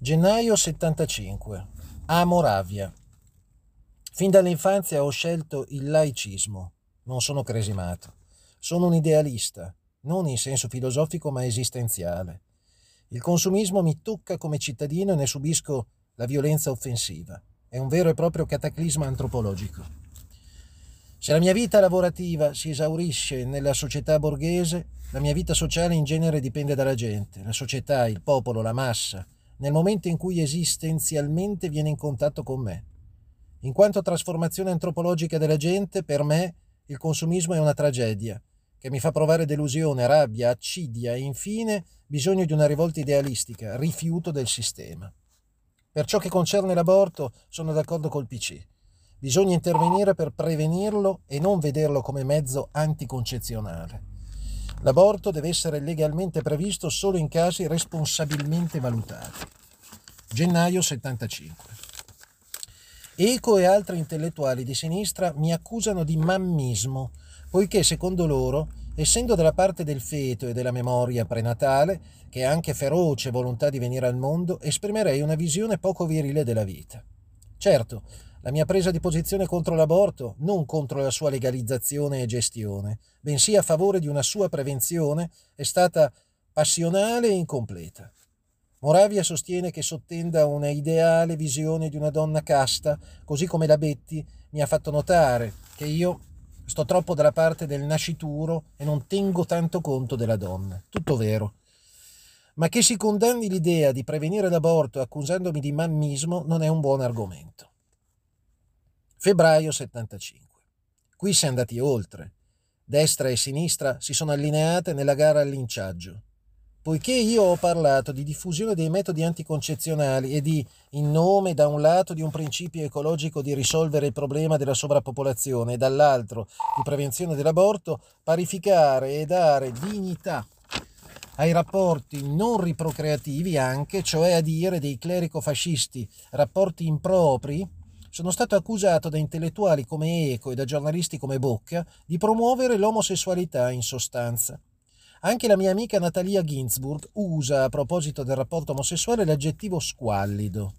Gennaio 75. A Moravia. Fin dall'infanzia ho scelto il laicismo. Non sono cresimato. Sono un idealista, non in senso filosofico ma esistenziale. Il consumismo mi tocca come cittadino e ne subisco la violenza offensiva. È un vero e proprio cataclisma antropologico. Se la mia vita lavorativa si esaurisce nella società borghese, la mia vita sociale in genere dipende dalla gente, la società, il popolo, la massa, nel momento in cui esistenzialmente viene in contatto con me. In quanto trasformazione antropologica della gente, per me il consumismo è una tragedia, che mi fa provare delusione, rabbia, accidia e infine bisogno di una rivolta idealistica, rifiuto del sistema. Per ciò che concerne l'aborto, sono d'accordo col PC. Bisogna intervenire per prevenirlo e non vederlo come mezzo anticoncezionale. L'aborto deve essere legalmente previsto solo in casi responsabilmente valutati. Gennaio 75. Eco e altri intellettuali di sinistra mi accusano di mammismo, poiché secondo loro, essendo dalla parte del feto e della memoria prenatale, che è anche feroce volontà di venire al mondo, esprimerei una visione poco virile della vita. Certo, la mia presa di posizione contro l'aborto, non contro la sua legalizzazione e gestione, bensì a favore di una sua prevenzione, è stata passionale e incompleta. Moravia sostiene che sottenda una ideale visione di una donna casta, così come la Betty mi ha fatto notare che io sto troppo dalla parte del nascituro e non tengo tanto conto della donna. Tutto vero. Ma che si condanni l'idea di prevenire l'aborto accusandomi di mammismo non è un buon argomento. Febbraio 75. Qui si è andati oltre. Destra e sinistra si sono allineate nella gara al linciaggio. Poiché io ho parlato di diffusione dei metodi anticoncezionali e di, in nome da un lato di un principio ecologico di risolvere il problema della sovrappopolazione e dall'altro di prevenzione dell'aborto, parificare e dare dignità ai rapporti non riprocreativi anche, cioè a dire dei clerico-fascisti, rapporti impropri, sono stato accusato da intellettuali come Eco e da giornalisti come Bocca di promuovere l'omosessualità in sostanza. Anche la mia amica Natalia Ginsburg usa a proposito del rapporto omosessuale l'aggettivo squallido.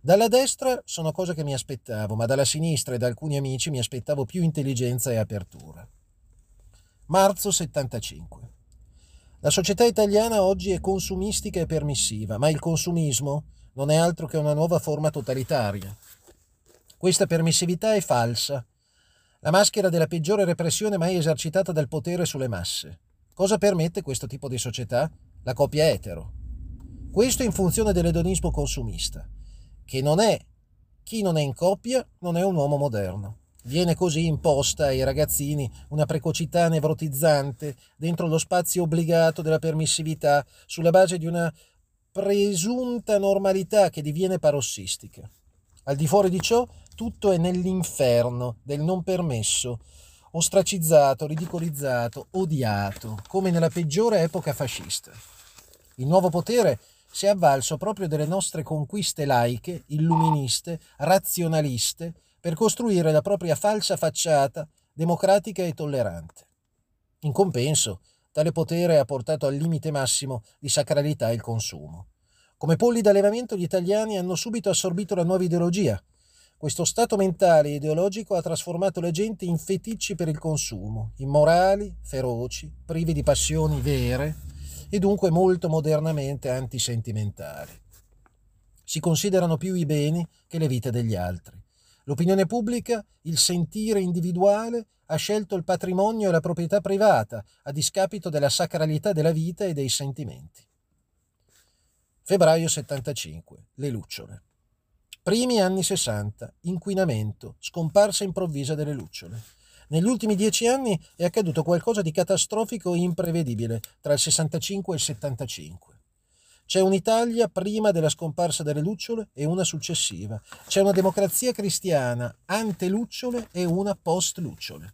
Dalla destra sono cose che mi aspettavo, ma dalla sinistra e da alcuni amici mi aspettavo più intelligenza e apertura. Marzo 75. La società italiana oggi è consumistica e permissiva, ma il consumismo non è altro che una nuova forma totalitaria. Questa permissività è falsa, la maschera della peggiore repressione mai esercitata dal potere sulle masse. Cosa permette questo tipo di società? La coppia etero. Questo in funzione dell'edonismo consumista, che non è chi non è in coppia non è un uomo moderno. Viene così imposta ai ragazzini una precocità nevrotizzante dentro lo spazio obbligato della permissività sulla base di una presunta normalità che diviene parossistica. Al di fuori di ciò, tutto è nell'inferno del non permesso, ostracizzato, ridicolizzato, odiato, come nella peggiore epoca fascista. Il nuovo potere si è avvalso proprio delle nostre conquiste laiche, illuministe, razionaliste, per costruire la propria falsa facciata democratica e tollerante. In compenso, tale potere ha portato al limite massimo di sacralità il consumo. Come polli d'allevamento gli italiani hanno subito assorbito la nuova ideologia, questo stato mentale e ideologico ha trasformato la gente in feticci per il consumo, immorali, feroci, privi di passioni vere e dunque molto modernamente antisentimentali. Si considerano più i beni che le vite degli altri. L'opinione pubblica, il sentire individuale, ha scelto il patrimonio e la proprietà privata a discapito della sacralità della vita e dei sentimenti. Febbraio 75. Le lucciole. Primi anni 60, inquinamento, scomparsa improvvisa delle lucciole. Negli ultimi dieci anni è accaduto qualcosa di catastrofico e imprevedibile tra il 65 e il 75. C'è un'Italia prima della scomparsa delle lucciole e una successiva. C'è una democrazia cristiana ante lucciole e una post lucciole.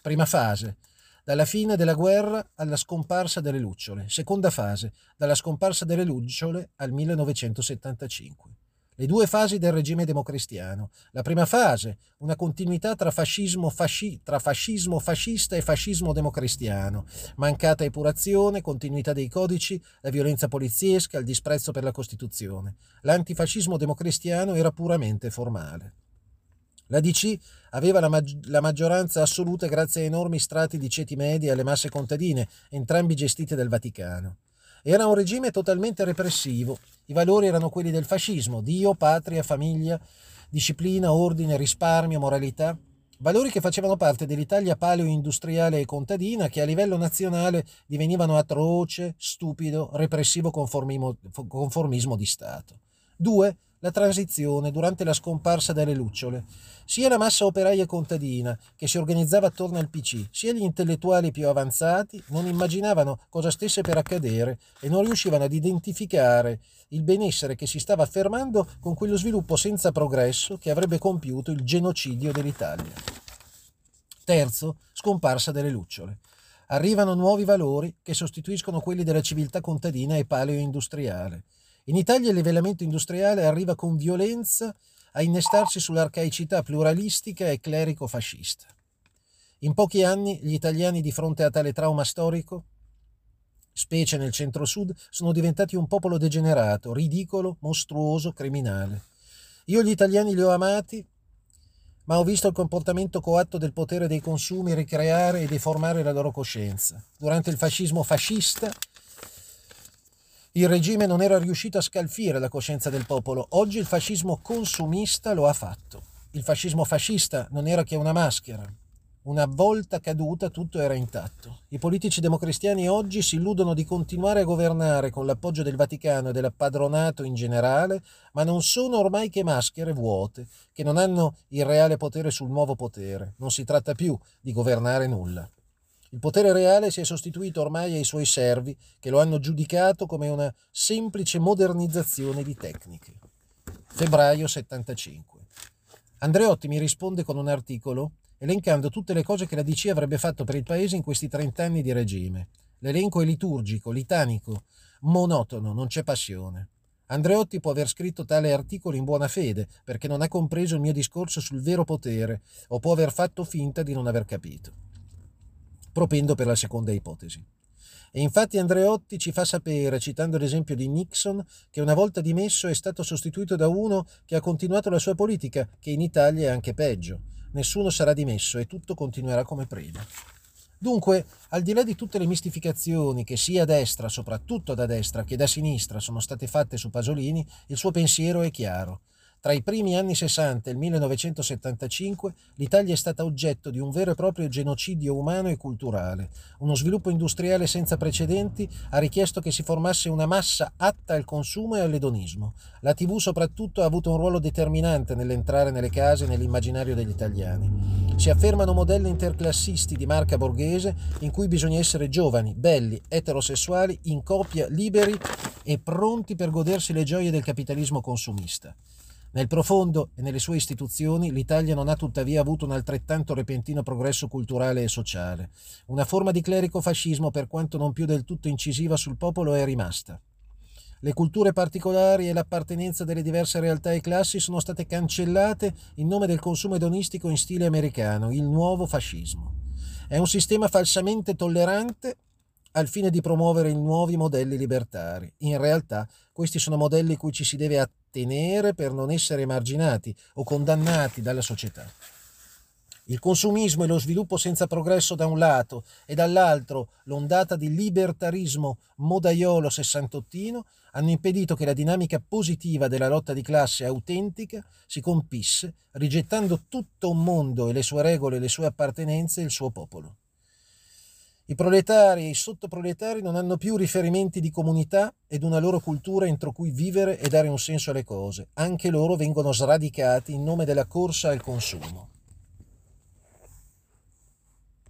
Prima fase, dalla fine della guerra alla scomparsa delle lucciole. Seconda fase, dalla scomparsa delle lucciole al 1975. Le due fasi del regime democristiano. La prima fase, una continuità tra fascismo, fasci, tra fascismo fascista e fascismo democristiano, mancata epurazione, continuità dei codici, la violenza poliziesca, il disprezzo per la Costituzione. L'antifascismo democristiano era puramente formale. La DC aveva la, maggi- la, maggioranza assoluta grazie a enormi strati di ceti medi e alle masse contadine, entrambi gestiti dal Vaticano. Era un regime totalmente repressivo. I valori erano quelli del fascismo, Dio, patria, famiglia, disciplina, ordine, risparmio, moralità. Valori che facevano parte dell'Italia paleo-industriale e contadina che a livello nazionale divenivano atroce, stupido, repressivo conformismo, di Stato. Due, la transizione durante la scomparsa delle lucciole. Sia la massa operaia contadina che si organizzava attorno al PC, sia gli intellettuali più avanzati non immaginavano cosa stesse per accadere e non riuscivano ad identificare il benessere che si stava affermando con quello sviluppo senza progresso che avrebbe compiuto il genocidio dell'Italia. Terzo, scomparsa delle lucciole. Arrivano nuovi valori che sostituiscono quelli della civiltà contadina e paleo-industriale. In Italia il livellamento industriale arriva con violenza a innestarsi sull'arcaicità pluralistica e clerico-fascista. In pochi anni gli italiani di fronte a tale trauma storico, specie nel centro-sud, sono diventati un popolo degenerato, ridicolo, mostruoso, criminale. Io gli italiani li ho amati, ma ho visto il comportamento coatto del potere dei consumi ricreare e deformare la loro coscienza. Durante il fascismo fascista il regime non era riuscito a scalfire la coscienza del popolo. Oggi il fascismo consumista lo ha fatto. Il fascismo fascista non era che una maschera. Una volta caduta tutto era intatto. I politici democristiani oggi si illudono di continuare a governare con l'appoggio del Vaticano e del padronato in generale, ma non sono ormai che maschere vuote, che non hanno il reale potere sul nuovo potere. Non si tratta più di governare nulla. Il potere reale si è sostituito ormai ai suoi servi, che lo hanno giudicato come una semplice modernizzazione di tecniche. Febbraio 75. Andreotti mi risponde con un articolo elencando tutte le cose che la DC avrebbe fatto per il paese in questi 30 anni di regime. L'elenco è liturgico, litanico, monotono, non c'è passione. Andreotti può aver scritto tale articolo in buona fede, perché non ha compreso il mio discorso sul vero potere, o può aver fatto finta di non aver capito propendo per la seconda ipotesi. E infatti Andreotti ci fa sapere, citando l'esempio di Nixon, che una volta dimesso è stato sostituito da uno che ha continuato la sua politica, che in Italia è anche peggio. Nessuno sarà dimesso e tutto continuerà come prima. Dunque, al di là di tutte le mistificazioni che sia a destra, soprattutto da destra, che da sinistra sono state fatte su Pasolini, il suo pensiero è chiaro. Tra i primi anni 60 e il 1975 l'Italia è stata oggetto di un vero e proprio genocidio umano e culturale. Uno sviluppo industriale senza precedenti ha richiesto che si formasse una massa atta al consumo e all'edonismo. La TV soprattutto ha avuto un ruolo determinante nell'entrare nelle case e nell'immaginario degli italiani. Si affermano modelli interclassisti di marca borghese in cui bisogna essere giovani, belli, eterosessuali, in coppia, liberi e pronti per godersi le gioie del capitalismo consumista. Nel profondo e nelle sue istituzioni l'Italia non ha tuttavia avuto un altrettanto repentino progresso culturale e sociale. Una forma di clerico-fascismo, per quanto non più del tutto incisiva sul popolo, è rimasta. Le culture particolari e l'appartenenza delle diverse realtà e classi sono state cancellate in nome del consumo edonistico in stile americano, il nuovo fascismo. È un sistema falsamente tollerante al fine di promuovere i nuovi modelli libertari. In realtà questi sono modelli cui ci si deve attenere per non essere emarginati o condannati dalla società. Il consumismo e lo sviluppo senza progresso da un lato e dall'altro l'ondata di libertarismo modaiolo sessantottino hanno impedito che la dinamica positiva della lotta di classe autentica si compisse, rigettando tutto un mondo e le sue regole, le sue appartenenze e il suo popolo. I proletari e i sottoproletari non hanno più riferimenti di comunità ed una loro cultura entro cui vivere e dare un senso alle cose. Anche loro vengono sradicati in nome della corsa al consumo.